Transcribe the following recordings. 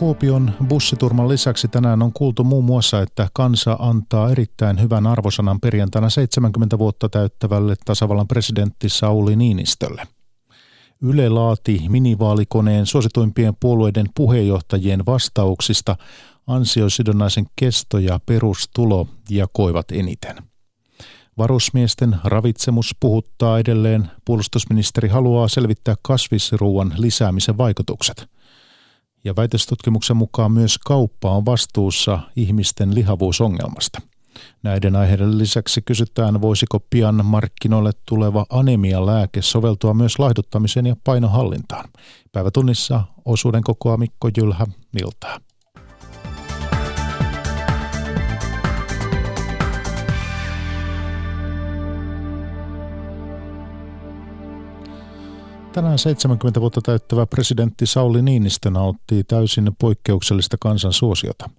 Kuopion bussiturman lisäksi tänään on kuultu muun muassa, että kansa antaa erittäin hyvän arvosanan perjantaina 70 vuotta täyttävälle tasavallan presidentti Sauli Niinistölle. Yle laati minivaalikoneen suosituimpien puolueiden puheenjohtajien vastauksista ansiosidonnaisen kesto ja perustulo jakoivat eniten. Varusmiesten ravitsemus puhuttaa edelleen. Puolustusministeri haluaa selvittää kasvisruuan lisäämisen vaikutukset – ja väitöstutkimuksen mukaan myös kauppa on vastuussa ihmisten lihavuusongelmasta. Näiden aiheiden lisäksi kysytään, voisiko pian markkinoille tuleva anemia-lääke soveltua myös laihduttamiseen ja painohallintaan. Päivätunnissa osuuden kokoa Mikko Jylhä Miltaa. Tänään 70 vuotta täyttävä presidentti Sauli Niinistö nauttii täysin poikkeuksellista kansansuosiota.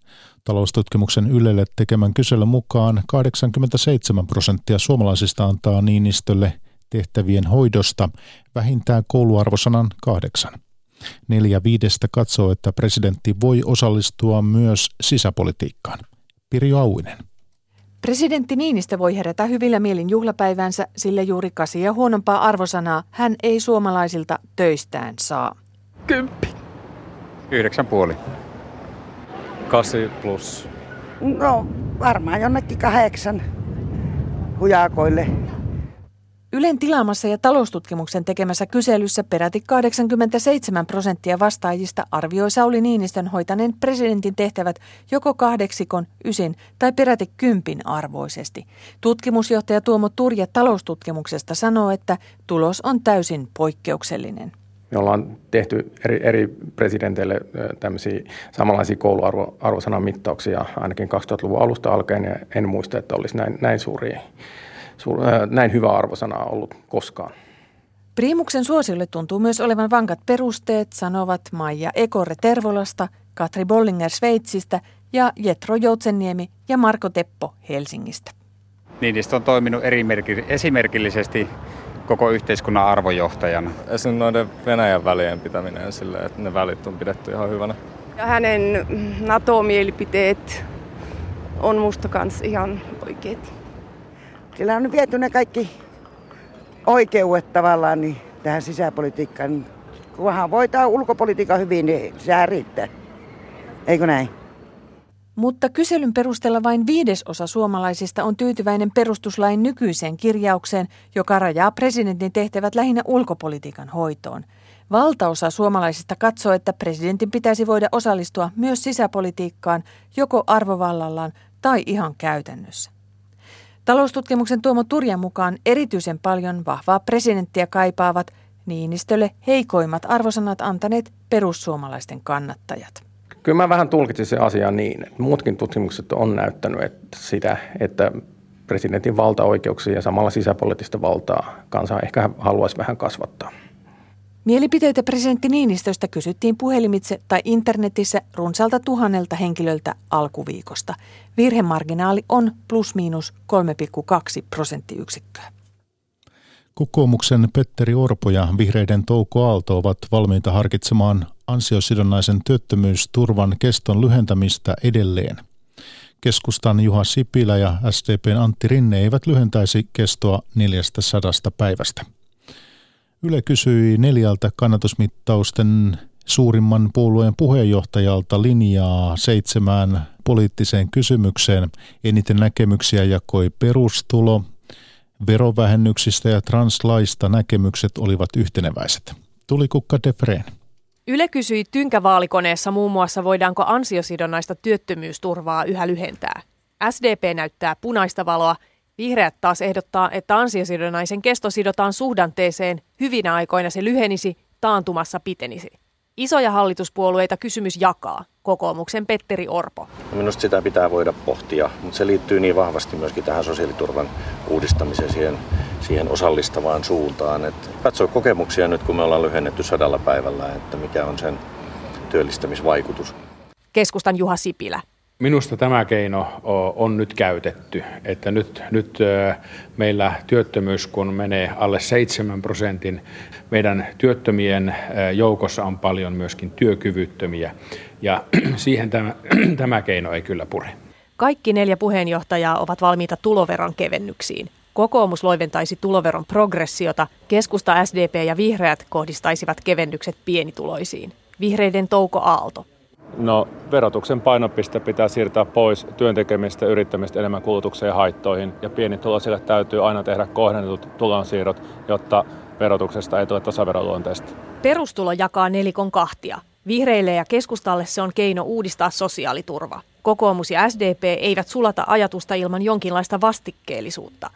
Taloustutkimuksen Ylelle tekemän kyselyn mukaan 87 prosenttia suomalaisista antaa Niinistölle tehtävien hoidosta vähintään kouluarvosanan kahdeksan. Neljä viidestä katsoo, että presidentti voi osallistua myös sisäpolitiikkaan. Pirjo Auinen. Presidentti Niinistö voi herätä hyvillä mielin juhlapäivänsä, sillä juuri kasia huonompaa arvosanaa hän ei suomalaisilta töistään saa. Kymppi. Yhdeksän puoli. Kasi plus. No varmaan jonnekin kahdeksan hujakoille. Ylen tilaamassa ja taloustutkimuksen tekemässä kyselyssä peräti 87 prosenttia vastaajista arvioi Sauli Niinistön hoitaneen presidentin tehtävät joko kahdeksikon, ysin tai peräti kympin arvoisesti. Tutkimusjohtaja Tuomo Turja taloustutkimuksesta sanoo, että tulos on täysin poikkeuksellinen. Me ollaan tehty eri, eri presidenteille tämmöisiä samanlaisia kouluarvosanan mittauksia ainakin 2000-luvun alusta alkaen ja en muista, että olisi näin, näin suuria näin hyvä arvosana ollut koskaan. Priimuksen suosiolle tuntuu myös olevan vankat perusteet, sanovat Maija Ekore Tervolasta, Katri Bollinger Sveitsistä ja Jetro Joutsenniemi ja Marko Teppo Helsingistä. Niinistö on toiminut esimerkillisesti koko yhteiskunnan arvojohtajana. Esimerkiksi noiden Venäjän välien pitäminen sille, että ne välit on pidetty ihan hyvänä. Ja hänen NATO-mielipiteet on musta kans ihan oikeet. Sillä on viety ne kaikki oikeudet tavallaan niin tähän sisäpolitiikkaan. Kunhan voitaa ulkopolitiikan hyvin, niin se riittää. Eikö näin? Mutta kyselyn perusteella vain viidesosa suomalaisista on tyytyväinen perustuslain nykyiseen kirjaukseen, joka rajaa presidentin tehtävät lähinnä ulkopolitiikan hoitoon. Valtaosa suomalaisista katsoo, että presidentin pitäisi voida osallistua myös sisäpolitiikkaan joko arvovallallaan tai ihan käytännössä. Taloustutkimuksen Tuomo Turjan mukaan erityisen paljon vahvaa presidenttiä kaipaavat Niinistölle heikoimmat arvosanat antaneet perussuomalaisten kannattajat. Kyllä mä vähän tulkitsin se asian niin, että muutkin tutkimukset on näyttänyt että sitä, että presidentin valtaoikeuksia ja samalla sisäpoliittista valtaa kansa ehkä haluaisi vähän kasvattaa. Mielipiteitä presidentti Niinistöstä kysyttiin puhelimitse tai internetissä runsalta tuhannelta henkilöltä alkuviikosta. Virhemarginaali on plus miinus 3,2 prosenttiyksikköä. Kokoomuksen Petteri Orpo ja vihreiden Touko Aalto ovat valmiita harkitsemaan ansiosidonnaisen työttömyysturvan keston lyhentämistä edelleen. Keskustan Juha Sipilä ja SDPn Antti Rinne eivät lyhentäisi kestoa 400 päivästä. Yle kysyi neljältä kannatusmittausten suurimman puolueen puheenjohtajalta linjaa seitsemään poliittiseen kysymykseen. Eniten näkemyksiä jakoi perustulo, verovähennyksistä ja translaista näkemykset olivat yhteneväiset. Tuli kukka Defreen. Yle kysyi tynkävaalikoneessa muun muassa, voidaanko ansiosidonnaista työttömyysturvaa yhä lyhentää. SDP näyttää punaista valoa – Vihreät taas ehdottaa, että ansiosidonnaisen kesto sidotaan suhdanteeseen, hyvinä aikoina se lyhenisi, taantumassa pitenisi. Isoja hallituspuolueita kysymys jakaa, kokoomuksen Petteri Orpo. Minusta sitä pitää voida pohtia, mutta se liittyy niin vahvasti myöskin tähän sosiaaliturvan uudistamiseen, siihen, siihen osallistavaan suuntaan. Että katsoo kokemuksia nyt, kun me ollaan lyhennetty sadalla päivällä, että mikä on sen työllistämisvaikutus. Keskustan Juha Sipilä. Minusta tämä keino on nyt käytetty, että nyt, nyt meillä työttömyys kun menee alle 7 prosentin, meidän työttömien joukossa on paljon myöskin työkyvyttömiä ja siihen tämä, tämä keino ei kyllä pure. Kaikki neljä puheenjohtajaa ovat valmiita tuloveron kevennyksiin. Kokoomus loiventaisi tuloveron progressiota, keskusta, SDP ja vihreät kohdistaisivat kevennykset pienituloisiin. Vihreiden Touko Aalto. No verotuksen painopiste pitää siirtää pois työntekemistä, yrittämistä enemmän kulutukseen ja haittoihin. Ja pienituloisille täytyy aina tehdä kohdennetut tulonsiirrot, jotta verotuksesta ei tule tasaveroluonteista. Perustulo jakaa nelikon kahtia. Vihreille ja keskustalle se on keino uudistaa sosiaaliturva. Kokoomus ja SDP eivät sulata ajatusta ilman jonkinlaista vastikkeellisuutta.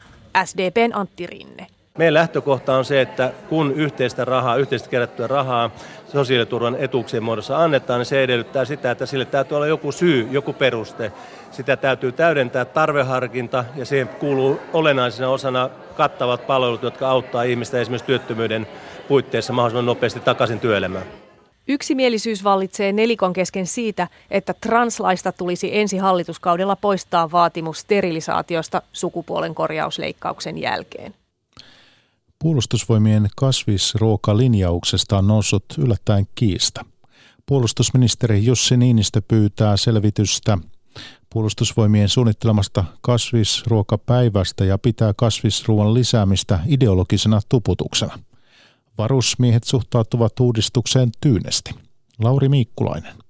SDPn Antti Rinne. Meidän lähtökohta on se, että kun yhteistä rahaa, yhteistä kerättyä rahaa sosiaaliturvan etuuksien muodossa annetaan, niin se edellyttää sitä, että sille täytyy olla joku syy, joku peruste. Sitä täytyy täydentää tarveharkinta ja siihen kuuluu olennaisena osana kattavat palvelut, jotka auttaa ihmistä esimerkiksi työttömyyden puitteissa mahdollisimman nopeasti takaisin työelämään. Yksimielisyys vallitsee nelikon kesken siitä, että translaista tulisi ensi hallituskaudella poistaa vaatimus sterilisaatiosta sukupuolen korjausleikkauksen jälkeen. Puolustusvoimien kasvisruokalinjauksesta on noussut yllättäen kiista. Puolustusministeri Jussi Niinistö pyytää selvitystä puolustusvoimien suunnittelemasta kasvisruokapäivästä ja pitää kasvisruoan lisäämistä ideologisena tuputuksena. Varusmiehet suhtautuvat uudistukseen tyynesti. Lauri Miikkulainen.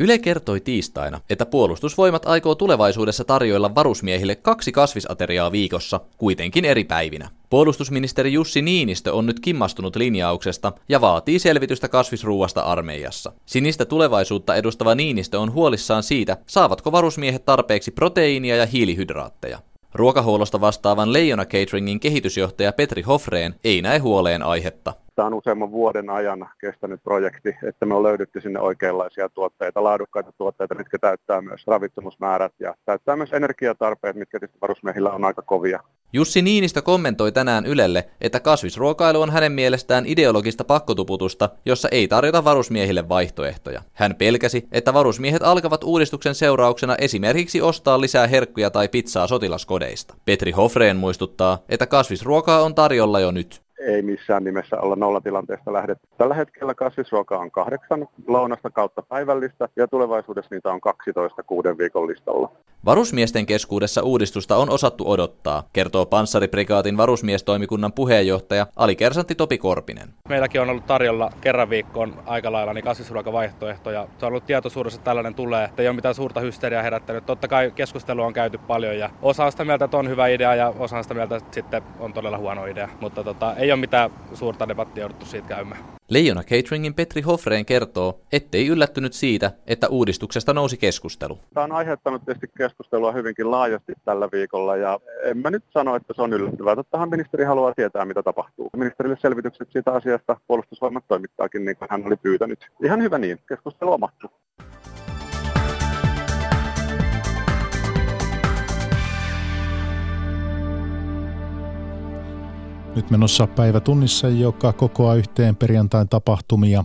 Yle kertoi tiistaina, että puolustusvoimat aikoo tulevaisuudessa tarjoilla varusmiehille kaksi kasvisateriaa viikossa, kuitenkin eri päivinä. Puolustusministeri Jussi Niinistö on nyt kimmastunut linjauksesta ja vaatii selvitystä kasvisruuasta armeijassa. Sinistä tulevaisuutta edustava Niinistö on huolissaan siitä, saavatko varusmiehet tarpeeksi proteiinia ja hiilihydraatteja. Ruokahuollosta vastaavan Leijona Cateringin kehitysjohtaja Petri Hofreen ei näe huoleen aihetta. Tämä on useamman vuoden ajan kestänyt projekti, että me on löydetty sinne oikeanlaisia tuotteita, laadukkaita tuotteita, mitkä täyttää myös ravitsemusmäärät ja täyttää myös energiatarpeet, mitkä tietysti varusmiehillä on aika kovia. Jussi Niinistö kommentoi tänään Ylelle, että kasvisruokailu on hänen mielestään ideologista pakkotuputusta, jossa ei tarjota varusmiehille vaihtoehtoja. Hän pelkäsi, että varusmiehet alkavat uudistuksen seurauksena esimerkiksi ostaa lisää herkkuja tai pizzaa sotilaskodeista. Petri Hofreen muistuttaa, että kasvisruokaa on tarjolla jo nyt ei missään nimessä olla nollatilanteesta lähdetty. Tällä hetkellä kasvisruoka on kahdeksan lounasta kautta päivällistä ja tulevaisuudessa niitä on 12 kuuden viikon listalla. Varusmiesten keskuudessa uudistusta on osattu odottaa, kertoo Panssariprikaatin varusmiestoimikunnan puheenjohtaja alikersantti Topi Korpinen. Meilläkin on ollut tarjolla kerran viikkoon aika lailla niin kasvisruokavaihtoehtoja. Se on ollut tietoisuudessa, että tällainen tulee, että ei ole mitään suurta hysteriaa herättänyt. Totta kai keskustelua on käyty paljon ja osa on sitä mieltä, että on hyvä idea ja osa on sitä mieltä, että sitten on todella huono idea. Mutta tota, ei ole mitään suurta debattia jouduttu siitä käymään. Leijona Cateringin Petri Hofreen kertoo, ettei yllättynyt siitä, että uudistuksesta nousi keskustelu. Tämä on aiheuttanut tietysti keskustelua hyvinkin laajasti tällä viikolla ja en mä nyt sano, että se on yllättävää. Tottahan ministeri haluaa tietää, mitä tapahtuu. Ministerille selvitykset siitä asiasta puolustusvoimat toimittaakin niin kuin hän oli pyytänyt. Ihan hyvä niin, keskustelu on Nyt menossa päivä tunnissa, joka kokoaa yhteen perjantain tapahtumia.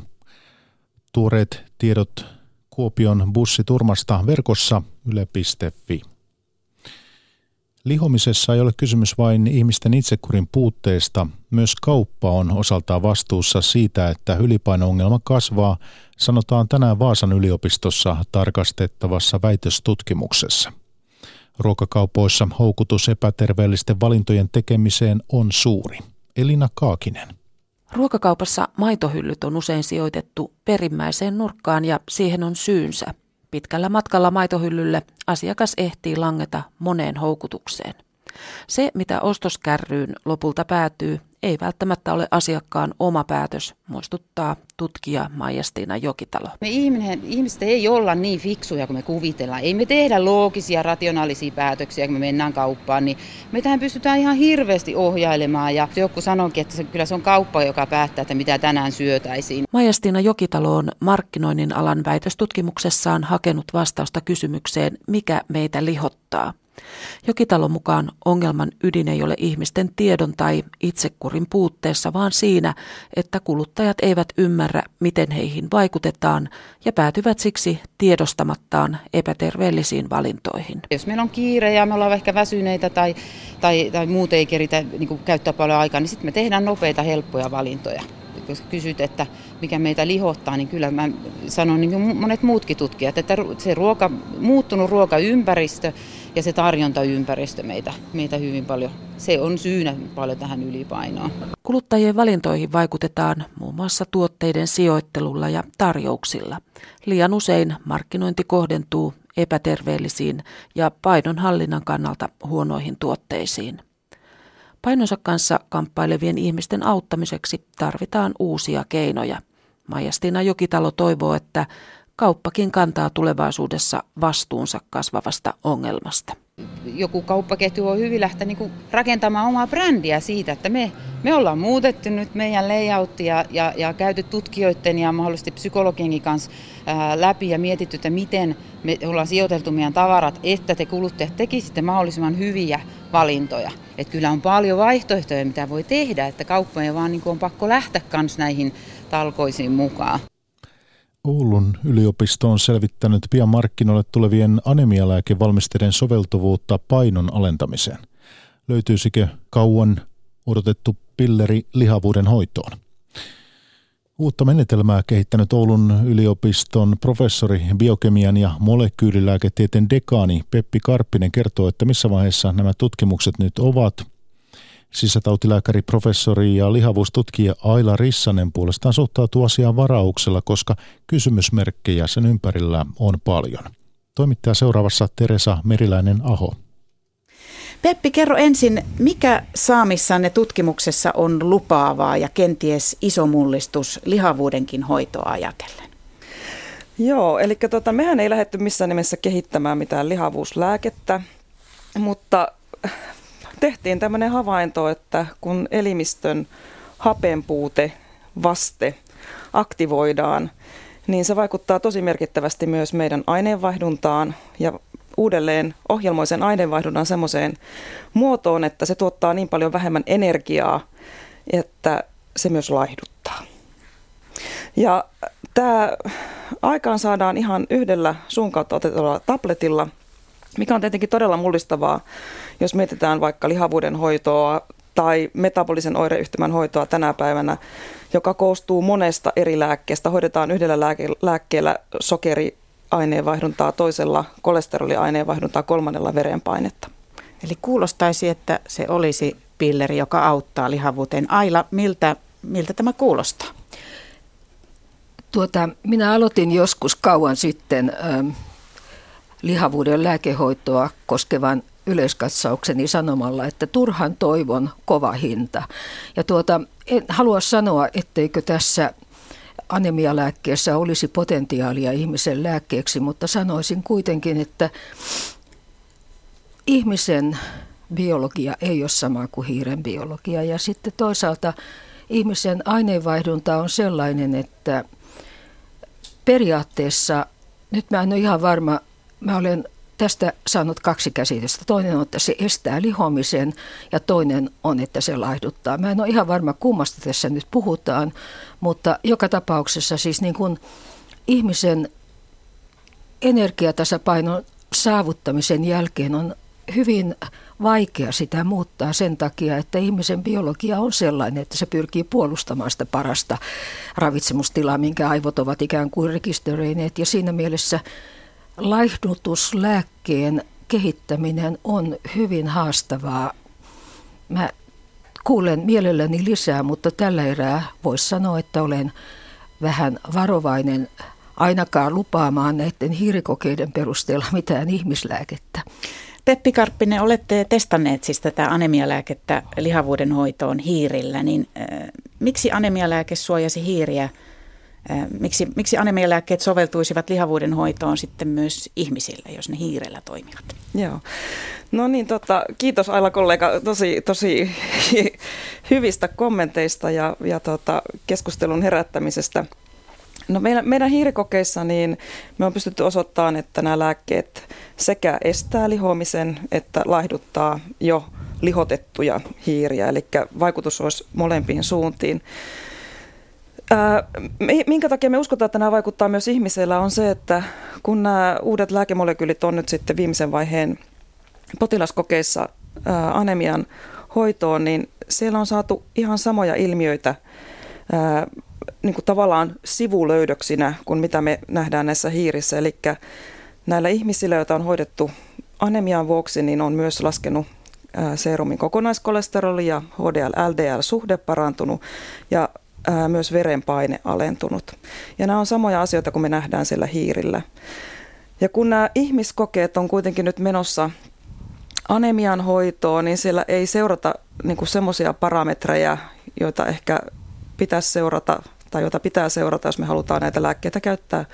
Tuoreet tiedot Kuopion bussiturmasta verkossa yle.fi. Lihomisessa ei ole kysymys vain ihmisten itsekurin puutteesta. Myös kauppa on osaltaan vastuussa siitä, että ylipaino-ongelma kasvaa, sanotaan tänään Vaasan yliopistossa tarkastettavassa väitöstutkimuksessa. Ruokakaupoissa houkutus epäterveellisten valintojen tekemiseen on suuri. Elina Kaakinen. Ruokakaupassa maitohyllyt on usein sijoitettu perimmäiseen nurkkaan ja siihen on syynsä. Pitkällä matkalla maitohyllylle asiakas ehtii langeta moneen houkutukseen. Se, mitä ostoskärryyn lopulta päätyy, ei välttämättä ole asiakkaan oma päätös, muistuttaa tutkija Maija-Stiina Jokitalo. Me ihminen, ihmiset ei olla niin fiksuja kuin me kuvitellaan. Ei me tehdä loogisia, rationaalisia päätöksiä, kun me mennään kauppaan, niin me tähän pystytään ihan hirveästi ohjailemaan. Ja joku sanoikin, että se, kyllä se on kauppa, joka päättää, että mitä tänään syötäisiin. Maija-Stiina Jokitalo on markkinoinnin alan väitöstutkimuksessaan hakenut vastausta kysymykseen, mikä meitä lihottaa. Jokitalon mukaan ongelman ydin ei ole ihmisten tiedon tai itsekurin puutteessa, vaan siinä, että kuluttajat eivät ymmärrä, miten heihin vaikutetaan ja päätyvät siksi tiedostamattaan epäterveellisiin valintoihin. Jos meillä on kiire ja me ollaan ehkä väsyneitä tai, tai, tai muuten ei keritä niin käyttää paljon aikaa, niin sitten me tehdään nopeita, helppoja valintoja jos kysyt, että mikä meitä lihottaa, niin kyllä mä sanon niin monet muutkin tutkijat, että se ruoka, muuttunut ruokaympäristö ja se tarjontaympäristö meitä, meitä hyvin paljon, se on syynä paljon tähän ylipainoon. Kuluttajien valintoihin vaikutetaan muun muassa tuotteiden sijoittelulla ja tarjouksilla. Liian usein markkinointi kohdentuu epäterveellisiin ja painonhallinnan kannalta huonoihin tuotteisiin. Painonsa kanssa kamppailevien ihmisten auttamiseksi tarvitaan uusia keinoja. Maijastina Jokitalo toivoo, että kauppakin kantaa tulevaisuudessa vastuunsa kasvavasta ongelmasta. Joku kauppaketju voi hyvin lähteä niin rakentamaan omaa brändiä siitä, että me, me ollaan muutettu nyt meidän layouttia ja, ja käyty tutkijoiden ja mahdollisesti psykologienkin kanssa ää, läpi ja mietitty, että miten me ollaan sijoiteltu meidän tavarat, että te kuluttajat tekisitte mahdollisimman hyviä valintoja. Et kyllä on paljon vaihtoehtoja, mitä voi tehdä, että kauppojen vaan niin on pakko lähteä myös näihin talkoisiin mukaan. Oulun yliopisto on selvittänyt pian markkinoille tulevien anemialääkevalmisteiden soveltuvuutta painon alentamiseen. Löytyisikö kauan odotettu pilleri lihavuuden hoitoon? Uutta menetelmää kehittänyt Oulun yliopiston professori, biokemian ja molekyylilääketieteen dekaani Peppi Karppinen kertoo, että missä vaiheessa nämä tutkimukset nyt ovat – Sisätautilääkäri, professori ja lihavuustutkija Aila Rissanen puolestaan suhtautuu asiaan varauksella, koska kysymysmerkkejä sen ympärillä on paljon. Toimittaja seuraavassa Teresa Meriläinen-Aho. Peppi, kerro ensin, mikä saamissanne tutkimuksessa on lupaavaa ja kenties iso mullistus lihavuudenkin hoitoa ajatellen? Joo, eli tota, mehän ei lähdetty missään nimessä kehittämään mitään lihavuuslääkettä, mutta tehtiin tämmöinen havainto, että kun elimistön hapenpuute vaste aktivoidaan, niin se vaikuttaa tosi merkittävästi myös meidän aineenvaihduntaan ja uudelleen ohjelmoi sen aineenvaihdunnan semmoiseen muotoon, että se tuottaa niin paljon vähemmän energiaa, että se myös laihduttaa. Ja tämä aikaan saadaan ihan yhdellä suun kautta otetulla tabletilla, mikä on tietenkin todella mullistavaa, jos mietitään vaikka lihavuuden hoitoa tai metabolisen oireyhtymän hoitoa tänä päivänä, joka koostuu monesta eri lääkkeestä. Hoidetaan yhdellä lääke- lääkkeellä sokeriaineenvaihduntaa, toisella kolesteroliaineenvaihduntaa, kolmannella verenpainetta. Eli kuulostaisi, että se olisi pilleri, joka auttaa lihavuuteen. Aila, miltä, miltä tämä kuulostaa? Tuota, minä aloitin joskus kauan sitten ähm, lihavuuden lääkehoitoa koskevan yleiskatsaukseni sanomalla, että turhan toivon kova hinta. Ja tuota, en halua sanoa, etteikö tässä anemialääkkeessä olisi potentiaalia ihmisen lääkkeeksi, mutta sanoisin kuitenkin, että ihmisen biologia ei ole sama kuin hiiren biologia. Ja sitten toisaalta ihmisen aineenvaihdunta on sellainen, että periaatteessa, nyt mä en ole ihan varma, mä olen tästä saanut kaksi käsitystä. Toinen on, että se estää lihomisen ja toinen on, että se laihduttaa. Mä en ole ihan varma, kummasta tässä nyt puhutaan, mutta joka tapauksessa siis niin kuin ihmisen energiatasapainon saavuttamisen jälkeen on hyvin vaikea sitä muuttaa sen takia, että ihmisen biologia on sellainen, että se pyrkii puolustamaan sitä parasta ravitsemustilaa, minkä aivot ovat ikään kuin rekisteröineet. Ja siinä mielessä laihdutuslääkkeen kehittäminen on hyvin haastavaa. Mä kuulen mielelläni lisää, mutta tällä erää voisi sanoa, että olen vähän varovainen ainakaan lupaamaan näiden hiirikokeiden perusteella mitään ihmislääkettä. Peppi Karppinen, olette testanneet siis tätä anemialääkettä lihavuuden hoitoon hiirillä, niin äh, miksi anemialääke suojasi hiiriä Miksi, miksi anemialääkkeet soveltuisivat lihavuuden hoitoon sitten myös ihmisille, jos ne hiirellä toimivat? Joo. No niin, tota, kiitos Aila kollega tosi, tosi hyvistä kommenteista ja, ja tota, keskustelun herättämisestä. No meidän, meidän hiirikokeissa niin me on pystytty osoittamaan, että nämä lääkkeet sekä estää lihomisen että laihduttaa jo lihotettuja hiiriä, eli vaikutus olisi molempiin suuntiin. Minkä takia me uskotaan, että nämä vaikuttaa myös ihmisellä on se, että kun nämä uudet lääkemolekyylit on nyt sitten viimeisen vaiheen potilaskokeissa anemian hoitoon, niin siellä on saatu ihan samoja ilmiöitä niin kuin tavallaan sivulöydöksinä kuin mitä me nähdään näissä hiirissä. Eli näillä ihmisillä, joita on hoidettu anemian vuoksi, niin on myös laskenut serumin kokonaiskolesteroli ja HDL-LDL-suhde parantunut ja myös verenpaine alentunut. Ja nämä on samoja asioita kuin me nähdään siellä hiirillä. Ja kun nämä ihmiskokeet on kuitenkin nyt menossa anemian hoitoon, niin siellä ei seurata niin semmoisia parametreja, joita ehkä pitäisi seurata tai jota pitää seurata, jos me halutaan näitä lääkkeitä käyttää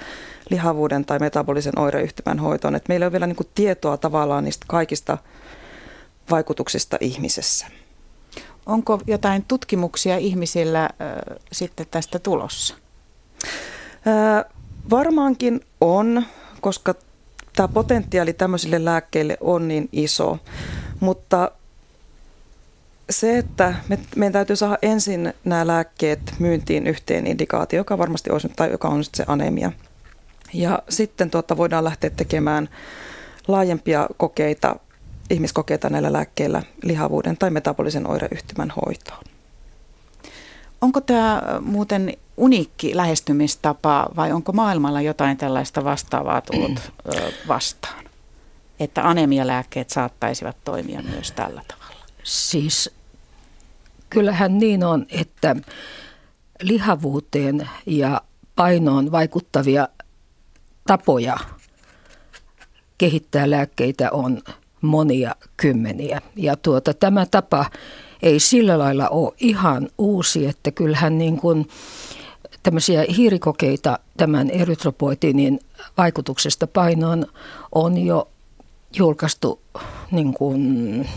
lihavuuden tai metabolisen oireyhtymän hoitoon. Et meillä on vielä niin tietoa tavallaan niistä kaikista vaikutuksista ihmisessä. Onko jotain tutkimuksia ihmisillä sitten tästä tulossa? Varmaankin on, koska tämä potentiaali tämmöisille lääkkeille on niin iso, mutta se, että me, meidän täytyy saada ensin nämä lääkkeet myyntiin yhteen indikaatio, joka varmasti olisi, tai joka on se anemia. Ja sitten tuota, voidaan lähteä tekemään laajempia kokeita, ihmiskokeita näillä lääkkeillä lihavuuden tai metabolisen oireyhtymän hoitoon. Onko tämä muuten uniikki lähestymistapa vai onko maailmalla jotain tällaista vastaavaa tullut vastaan? Että anemialääkkeet saattaisivat toimia myös tällä tavalla? Siis kyllähän niin on, että lihavuuteen ja painoon vaikuttavia tapoja kehittää lääkkeitä on monia kymmeniä. Ja tuota, tämä tapa ei sillä lailla ole ihan uusi, että kyllähän niin kuin tämmöisiä hiirikokeita tämän erytropoitiinin vaikutuksesta painoon on jo julkaistu niin kuin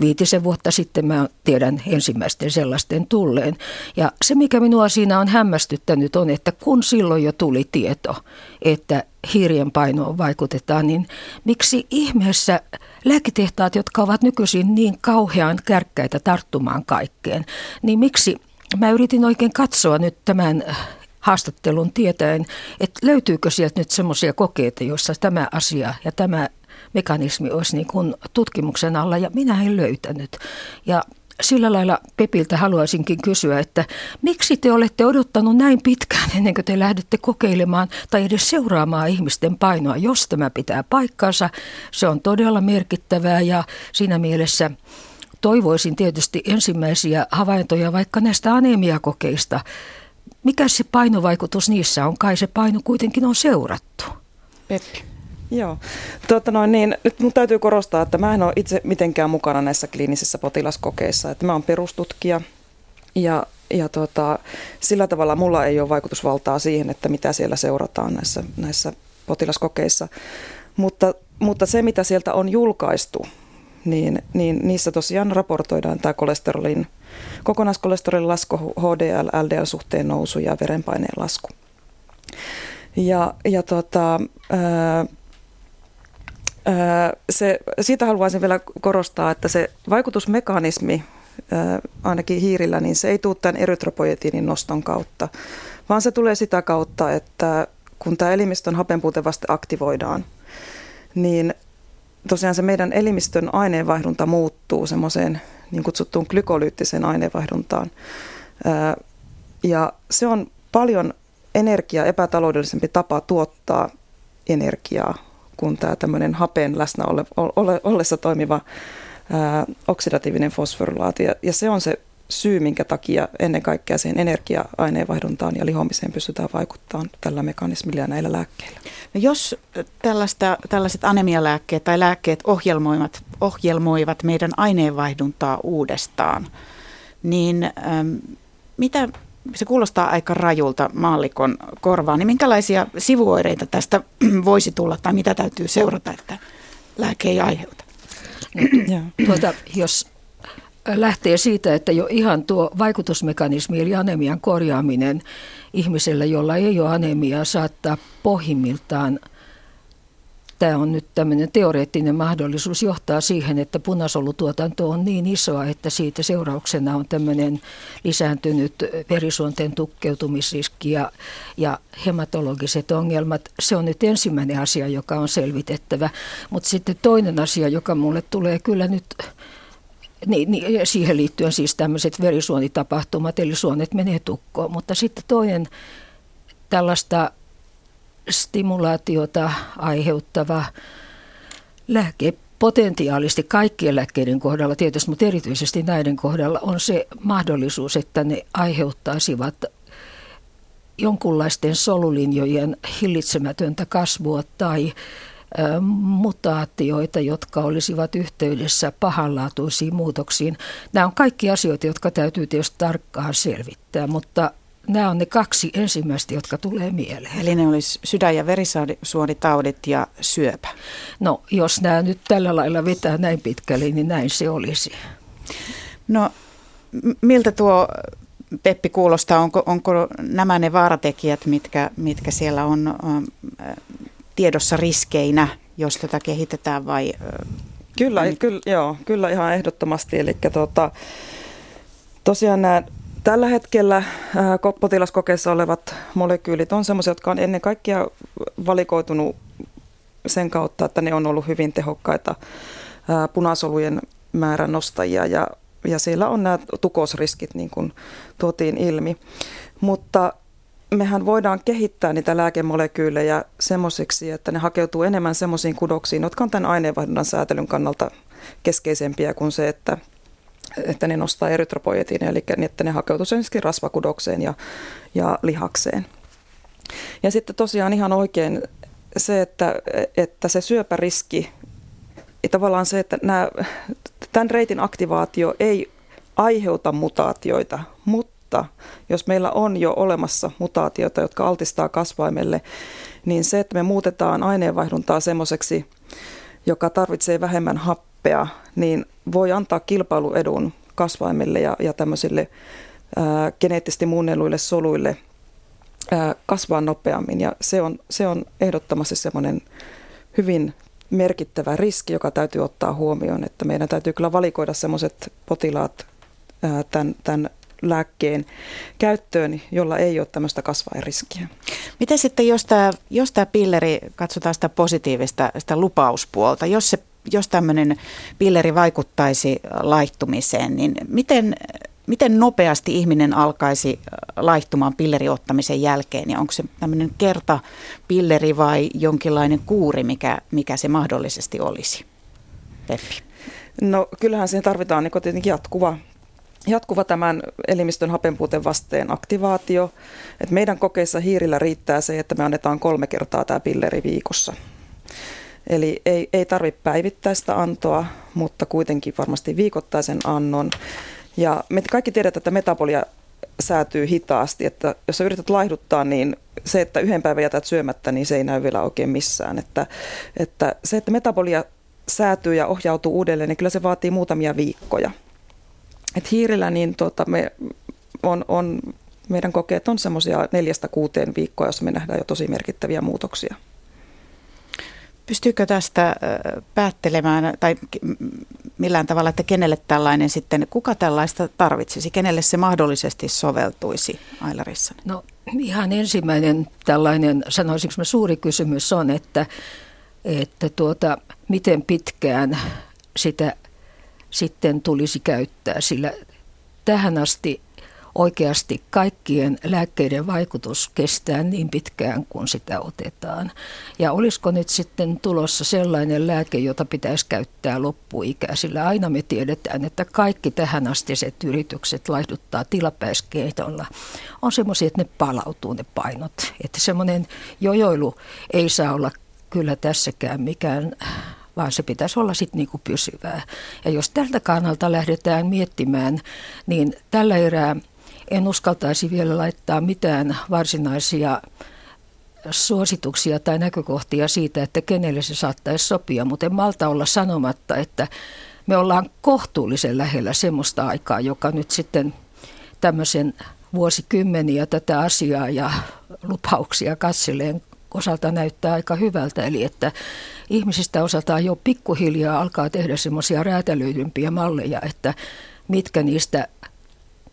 viitisen vuotta sitten. Mä tiedän ensimmäisten sellaisten tulleen. Ja se, mikä minua siinä on hämmästyttänyt, on, että kun silloin jo tuli tieto, että hiirien painoon vaikutetaan, niin miksi ihmeessä lääketehtaat, jotka ovat nykyisin niin kauhean kärkkäitä tarttumaan kaikkeen, niin miksi mä yritin oikein katsoa nyt tämän haastattelun tietäen, että löytyykö sieltä nyt semmoisia kokeita, joissa tämä asia ja tämä mekanismi olisi niin kuin tutkimuksen alla ja minä en löytänyt. Ja sillä lailla Pepiltä haluaisinkin kysyä, että miksi te olette odottanut näin pitkään ennen kuin te lähdette kokeilemaan tai edes seuraamaan ihmisten painoa, jos tämä pitää paikkansa. Se on todella merkittävää ja siinä mielessä toivoisin tietysti ensimmäisiä havaintoja vaikka näistä anemiakokeista. Mikä se painovaikutus niissä on? Kai se paino kuitenkin on seurattu. Peppi. Joo. Tuota noin, niin, nyt mun täytyy korostaa, että mä en ole itse mitenkään mukana näissä kliinisissä potilaskokeissa. Että mä oon perustutkija ja, ja tuota, sillä tavalla mulla ei ole vaikutusvaltaa siihen, että mitä siellä seurataan näissä, näissä potilaskokeissa. Mutta, mutta se, mitä sieltä on julkaistu, niin, niin niissä tosiaan raportoidaan tämä kolesterolin, kokonaiskolesterolin lasku, HDL, LDL-suhteen nousu ja verenpaineen lasku. Ja, ja tota, ää, se, siitä haluaisin vielä korostaa, että se vaikutusmekanismi ainakin hiirillä, niin se ei tule tämän erytropoietiinin noston kautta, vaan se tulee sitä kautta, että kun tämä elimistön hapenpuutevaste aktivoidaan, niin tosiaan se meidän elimistön aineenvaihdunta muuttuu semmoiseen niin kutsuttuun glykolyyttiseen aineenvaihduntaan. Ja se on paljon energia epätaloudellisempi tapa tuottaa energiaa kuin tämä tämmöinen hapen läsnä ole, ole, ollessa toimiva ää, oksidatiivinen fosforilaati. Ja, ja se on se syy, minkä takia ennen kaikkea siihen energia-aineenvaihduntaan ja lihomiseen pystytään vaikuttamaan tällä mekanismilla ja näillä lääkkeillä. No jos tällaista, tällaiset anemialääkkeet tai lääkkeet ohjelmoivat, ohjelmoivat meidän aineenvaihduntaa uudestaan, niin äm, mitä, se kuulostaa aika rajulta maallikon korvaan, niin minkälaisia sivuoireita tästä voisi tulla tai mitä täytyy seurata, että lääke ei aiheuta? tuota, jos lähtee siitä, että jo ihan tuo vaikutusmekanismi eli anemian korjaaminen ihmisellä, jolla ei ole anemiaa, saattaa pohjimmiltaan – tämä on nyt tämmöinen teoreettinen mahdollisuus johtaa siihen, että punasolutuotanto on niin isoa, että siitä seurauksena on tämmöinen lisääntynyt verisuonten tukkeutumisriski ja, ja hematologiset ongelmat. Se on nyt ensimmäinen asia, joka on selvitettävä. Mutta sitten toinen asia, joka mulle tulee kyllä nyt niin, niin, siihen liittyen siis tämmöiset verisuonitapahtumat, eli suonet menee tukkoon. Mutta sitten toinen tällaista stimulaatiota aiheuttava lääke potentiaalisesti kaikkien lääkkeiden kohdalla tietysti, mutta erityisesti näiden kohdalla on se mahdollisuus, että ne aiheuttaisivat jonkunlaisten solulinjojen hillitsemätöntä kasvua tai mutaatioita, jotka olisivat yhteydessä pahanlaatuisiin muutoksiin. Nämä on kaikki asioita, jotka täytyy tietysti tarkkaan selvittää, mutta Nämä on ne kaksi ensimmäistä, jotka tulee mieleen. Eli ne olisi sydän- ja verisuonitaudit ja syöpä. No, jos nämä nyt tällä lailla vetää näin pitkälle, niin näin se olisi. No, miltä tuo Peppi kuulostaa? Onko, onko nämä ne vaaratekijät, mitkä, mitkä siellä on äh, tiedossa riskeinä, jos tätä kehitetään vai... Äh, kyllä, kyllä, joo, kyllä ihan ehdottomasti. Eli tuota, tosiaan nämä Tällä hetkellä äh, potilaskokeessa olevat molekyylit on sellaisia, jotka on ennen kaikkea valikoitunut sen kautta, että ne on ollut hyvin tehokkaita äh, punasolujen määrän nostajia ja, ja siellä on nämä tukosriskit niin kuin tuotiin ilmi. Mutta mehän voidaan kehittää niitä lääkemolekyylejä semmoisiksi, että ne hakeutuu enemmän semmoisiin kudoksiin, jotka on tämän aineenvaihdunnan säätelyn kannalta keskeisempiä kuin se, että että ne nostaa erytropoetiinia, eli että ne hakeutuu ensinnäkin rasvakudokseen ja, ja lihakseen. Ja sitten tosiaan ihan oikein se, että, että se syöpäriski, tavallaan se, että nämä, tämän reitin aktivaatio ei aiheuta mutaatioita, mutta jos meillä on jo olemassa mutaatioita, jotka altistaa kasvaimelle, niin se, että me muutetaan aineenvaihduntaa semmoiseksi, joka tarvitsee vähemmän happea, niin voi antaa kilpailuedun kasvaimille ja, ja tämmöisille ää, geneettisesti muunnelluille soluille ää, kasvaa nopeammin. Ja se on, se on ehdottomasti semmoinen hyvin merkittävä riski, joka täytyy ottaa huomioon, että meidän täytyy kyllä valikoida semmoiset potilaat ää, tämän, tämän lääkkeen käyttöön, jolla ei ole tämmöistä kasvairiskiä. Miten sitten, jos tämä, jos tämä pilleri, katsotaan sitä positiivista, sitä lupauspuolta, jos se jos tämmöinen pilleri vaikuttaisi laihtumiseen, niin miten, miten nopeasti ihminen alkaisi laihtumaan pilleriottamisen jälkeen? Ja onko se tämmöinen kertapilleri vai jonkinlainen kuuri, mikä, mikä se mahdollisesti olisi? Peppi. No kyllähän siihen tarvitaan niin tietenkin jatkuva jatkuva tämän elimistön hapenpuuteen vasteen aktivaatio. Et meidän kokeissa hiirillä riittää se, että me annetaan kolme kertaa tämä pilleri viikossa. Eli ei, ei tarvitse päivittäistä antoa, mutta kuitenkin varmasti viikoittaisen annon. Ja me kaikki tiedetään, että metabolia säätyy hitaasti, että jos sä yrität laihduttaa, niin se, että yhden päivän jätät syömättä, niin se ei näy vielä oikein missään. Että, että se, että metabolia säätyy ja ohjautuu uudelleen, niin kyllä se vaatii muutamia viikkoja. Et hiirillä niin tota, me on, on, meidän kokeet on semmoisia neljästä kuuteen viikkoa, jossa me nähdään jo tosi merkittäviä muutoksia. Pystyykö tästä päättelemään tai millään tavalla, että kenelle tällainen sitten, kuka tällaista tarvitsisi, kenelle se mahdollisesti soveltuisi Ailarissa? No ihan ensimmäinen tällainen, sanoisinko mä suuri kysymys on, että, että tuota, miten pitkään sitä sitten tulisi käyttää, sillä tähän asti oikeasti kaikkien lääkkeiden vaikutus kestää niin pitkään, kun sitä otetaan. Ja olisiko nyt sitten tulossa sellainen lääke, jota pitäisi käyttää loppuikää, sillä aina me tiedetään, että kaikki tähän astiset yritykset laihduttaa tilapäiskeitolla on semmoisia, että ne palautuu ne painot. Että semmoinen jojoilu ei saa olla kyllä tässäkään mikään vaan se pitäisi olla sitten niinku pysyvää. Ja jos tältä kannalta lähdetään miettimään, niin tällä erää en uskaltaisi vielä laittaa mitään varsinaisia suosituksia tai näkökohtia siitä, että kenelle se saattaisi sopia, mutta en malta olla sanomatta, että me ollaan kohtuullisen lähellä semmoista aikaa, joka nyt sitten tämmöisen vuosikymmeniä tätä asiaa ja lupauksia katseleen osalta näyttää aika hyvältä. Eli että ihmisistä osataan jo pikkuhiljaa alkaa tehdä semmoisia räätälöidympiä malleja, että mitkä niistä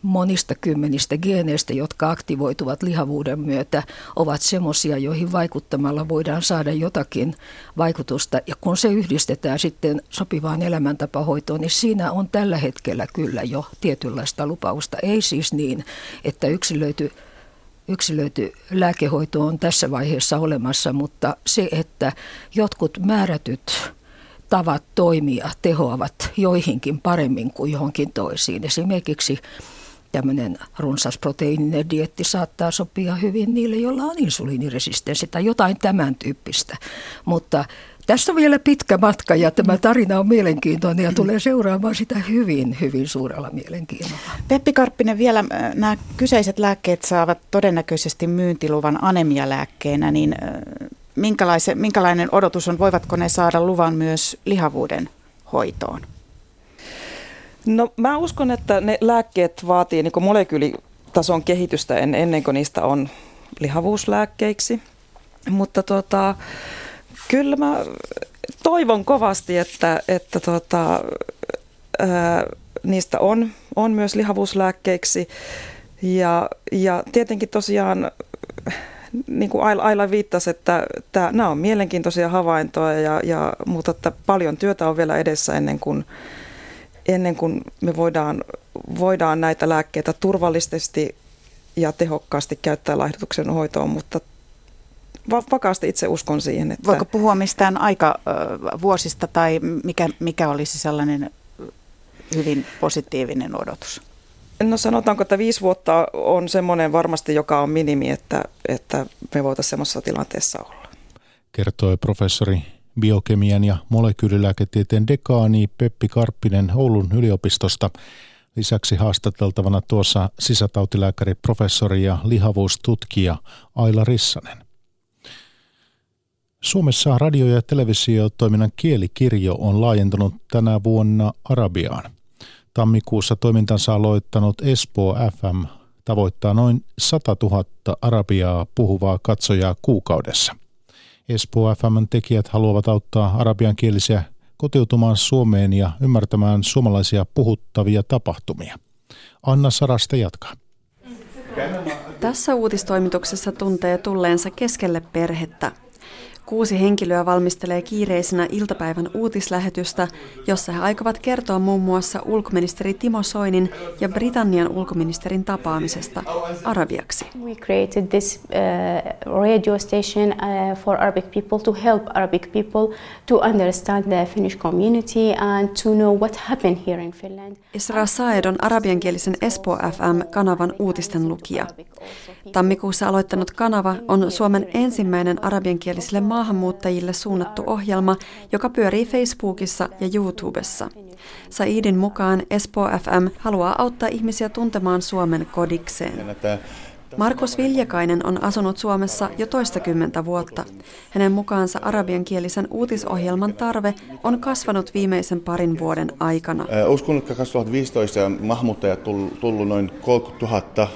monista kymmenistä geeneistä, jotka aktivoituvat lihavuuden myötä, ovat semmoisia, joihin vaikuttamalla voidaan saada jotakin vaikutusta. Ja kun se yhdistetään sitten sopivaan elämäntapahoitoon, niin siinä on tällä hetkellä kyllä jo tietynlaista lupausta. Ei siis niin, että yksilöity yksilöity lääkehoito on tässä vaiheessa olemassa, mutta se, että jotkut määrätyt tavat toimia tehoavat joihinkin paremmin kuin johonkin toisiin. Esimerkiksi tämmöinen runsasproteiininen dietti saattaa sopia hyvin niille, joilla on insuliiniresistenssi tai jotain tämän tyyppistä. Mutta tässä on vielä pitkä matka ja tämä tarina on mielenkiintoinen ja tulee seuraamaan sitä hyvin, hyvin suurella mielenkiinnolla. Peppi Karppinen, vielä äh, nämä kyseiset lääkkeet saavat todennäköisesti myyntiluvan anemialääkkeenä, niin äh, minkälainen odotus on, voivatko ne saada luvan myös lihavuuden hoitoon? No mä uskon, että ne lääkkeet vaatii niin molekyylitason kehitystä ennen kuin niistä on lihavuuslääkkeiksi. Mutta tota, kyllä mä toivon kovasti, että, että tota, ää, niistä on, on myös lihavuuslääkkeiksi. Ja, ja tietenkin tosiaan, niin kuin Aila viittasi, että tämä, nämä on mielenkiintoisia havaintoja, ja, ja, mutta että paljon työtä on vielä edessä ennen kuin, ennen kuin me voidaan, voidaan näitä lääkkeitä turvallisesti ja tehokkaasti käyttää laihdutuksen hoitoon, mutta vakaasti itse uskon siihen. Että... Voiko puhua mistään aika vuosista tai mikä, mikä olisi sellainen hyvin positiivinen odotus? No sanotaanko, että viisi vuotta on semmoinen varmasti, joka on minimi, että, että me voitaisiin semmoisessa tilanteessa olla. Kertoi professori biokemian ja molekyylilääketieteen dekaani Peppi Karppinen Oulun yliopistosta. Lisäksi haastateltavana tuossa sisätautilääkäri, professori ja lihavuustutkija Aila Rissanen. Suomessa radio- ja televisiotoiminnan kielikirjo on laajentunut tänä vuonna Arabiaan. Tammikuussa toimintansa aloittanut Espoo FM tavoittaa noin 100 000 arabiaa puhuvaa katsojaa kuukaudessa. Espoo FMn tekijät haluavat auttaa arabiankielisiä kotiutumaan Suomeen ja ymmärtämään suomalaisia puhuttavia tapahtumia. Anna Sarasta jatkaa. Tässä uutistoimituksessa tuntee tulleensa keskelle perhettä. Kuusi henkilöä valmistelee kiireisenä iltapäivän uutislähetystä, jossa he aikovat kertoa muun muassa ulkoministeri Timo Soinin ja Britannian ulkoministerin tapaamisesta arabiaksi. We created this uh, radio station uh, for Arabic people to help Arabic people to understand the Finnish community and to know what happened here in Finland. Isra Saed on arabiankielisen Espo FM-kanavan uutisten lukija. Tammikuussa aloittanut kanava on Suomen ensimmäinen arabiankieliselle maahanmuuttajille suunnattu ohjelma, joka pyörii Facebookissa ja YouTubessa. Saidin mukaan Espoo FM haluaa auttaa ihmisiä tuntemaan Suomen kodikseen. Markus Viljakainen on asunut Suomessa jo toistakymmentä vuotta. Hänen mukaansa arabiankielisen uutisohjelman tarve on kasvanut viimeisen parin vuoden aikana. Uskon, että 2015 maahanmuuttajat tullut noin 30 000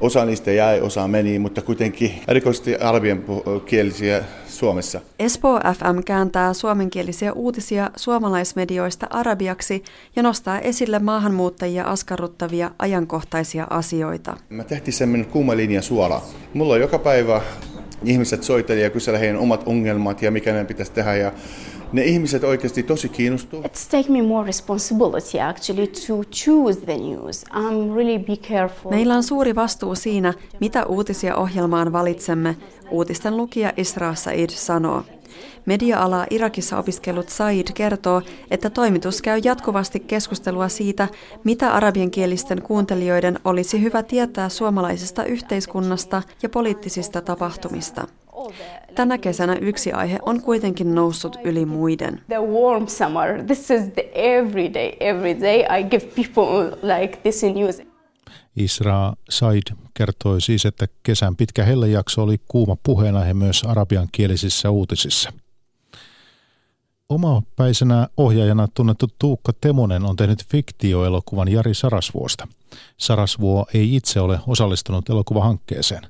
Osa niistä jäi, osa meni, mutta kuitenkin erikoisesti kielisiä Suomessa. Espoo FM kääntää suomenkielisiä uutisia suomalaismedioista arabiaksi ja nostaa esille maahanmuuttajia askarruttavia ajankohtaisia asioita. Mä tehtiin semmoinen kuuma linja suola. Mulla on joka päivä ihmiset soiteli ja kyseli heidän omat ongelmat ja mikä ne pitäisi tehdä. Ja ne ihmiset oikeasti tosi kiinnostuu. It's take me more responsibility actually to choose the news. I'm really be careful. Meillä on suuri vastuu siinä, mitä uutisia ohjelmaan valitsemme, uutisten lukija Isra Said sanoo. Media-alaa Irakissa opiskellut Said kertoo, että toimitus käy jatkuvasti keskustelua siitä, mitä arabiankielisten kuuntelijoiden olisi hyvä tietää suomalaisesta yhteiskunnasta ja poliittisista tapahtumista. Tänä kesänä yksi aihe on kuitenkin noussut yli muiden. The warm summer. This is the everyday, everyday I give people like this news. Isra Said kertoi siis, että kesän pitkä hellejakso oli kuuma puheenaihe myös arabiankielisissä uutisissa. Omapäisenä ohjaajana tunnettu Tuukka Temonen on tehnyt fiktioelokuvan Jari Sarasvuosta. Sarasvuo ei itse ole osallistunut elokuvahankkeeseen.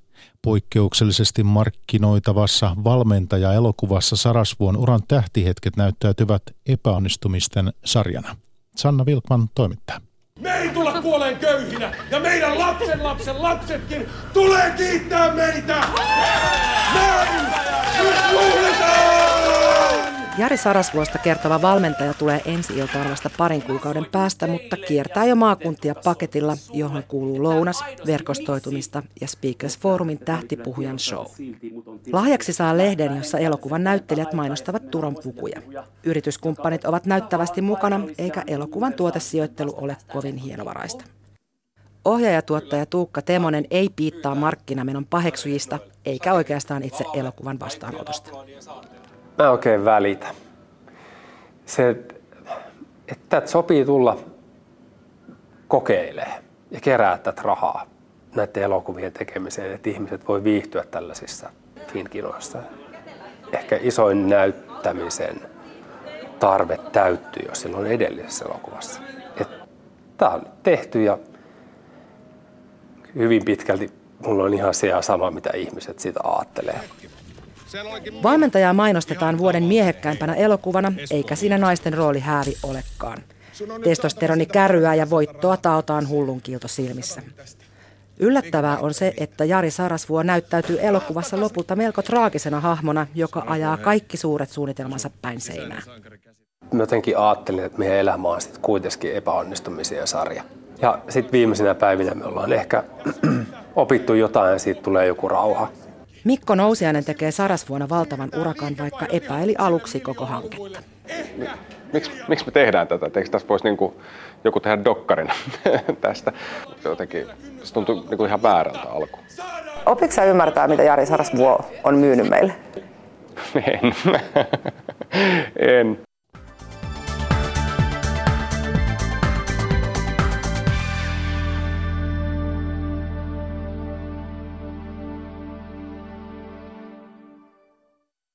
Poikkeuksellisesti markkinoitavassa valmentaja-elokuvassa Sarasvuon uran tähtihetket näyttäytyvät epäonnistumisten sarjana. Sanna Vilkman toimittaa. Me ei tulla kuoleen köyhinä ja meidän lapsen lapsen lapsetkin tulee kiittää meitä! Näin! Nyt! Jari Sarasvuosta kertova valmentaja tulee ensi iltaan vasta parin kuukauden päästä, mutta kiertää jo maakuntia paketilla, johon kuuluu lounas, verkostoitumista ja Speakers Forumin tähtipuhujan show. Lahjaksi saa lehden, jossa elokuvan näyttelijät mainostavat Turon pukuja. Yrityskumppanit ovat näyttävästi mukana, eikä elokuvan tuotesijoittelu ole kovin hienovaraista. Ohjaajatuottaja Tuukka Temonen ei piittaa markkinamenon paheksujista, eikä oikeastaan itse elokuvan vastaanotosta mä oikein välitä. Se, että sopii tulla kokeilemaan ja kerää tätä rahaa näiden elokuvien tekemiseen, että ihmiset voi viihtyä tällaisissa finkinoissa. Ehkä isoin näyttämisen tarve täyttyy jo silloin edellisessä elokuvassa. Tämä on tehty ja hyvin pitkälti mulla on ihan se sama, mitä ihmiset siitä ajattelee. Valmentajaa mainostetaan vuoden miehekkäimpänä elokuvana, eikä siinä naisten rooli häävi olekaan. Testosteroni kärryää ja voittoa taotaan hullun kiilto silmissä. Yllättävää on se, että Jari Sarasvuo näyttäytyy elokuvassa lopulta melko traagisena hahmona, joka ajaa kaikki suuret suunnitelmansa päin seinää. Mä jotenkin ajattelin, että meidän elämä on sitten kuitenkin epäonnistumisia sarja. Ja sitten viimeisinä päivinä me ollaan ehkä opittu jotain ja siitä tulee joku rauha. Mikko Nousiainen tekee Sarasvuonna valtavan urakan, vaikka epäili aluksi koko hanketta. Miksi, miksi me tehdään tätä? Eikö tässä voisi niinku joku tehdä dokkarin tästä? Jotenkin se tuntuu niinku ihan väärältä alku. Opitko sä ymmärtää, mitä Jari Sarasvuo on myynyt meille? en. en.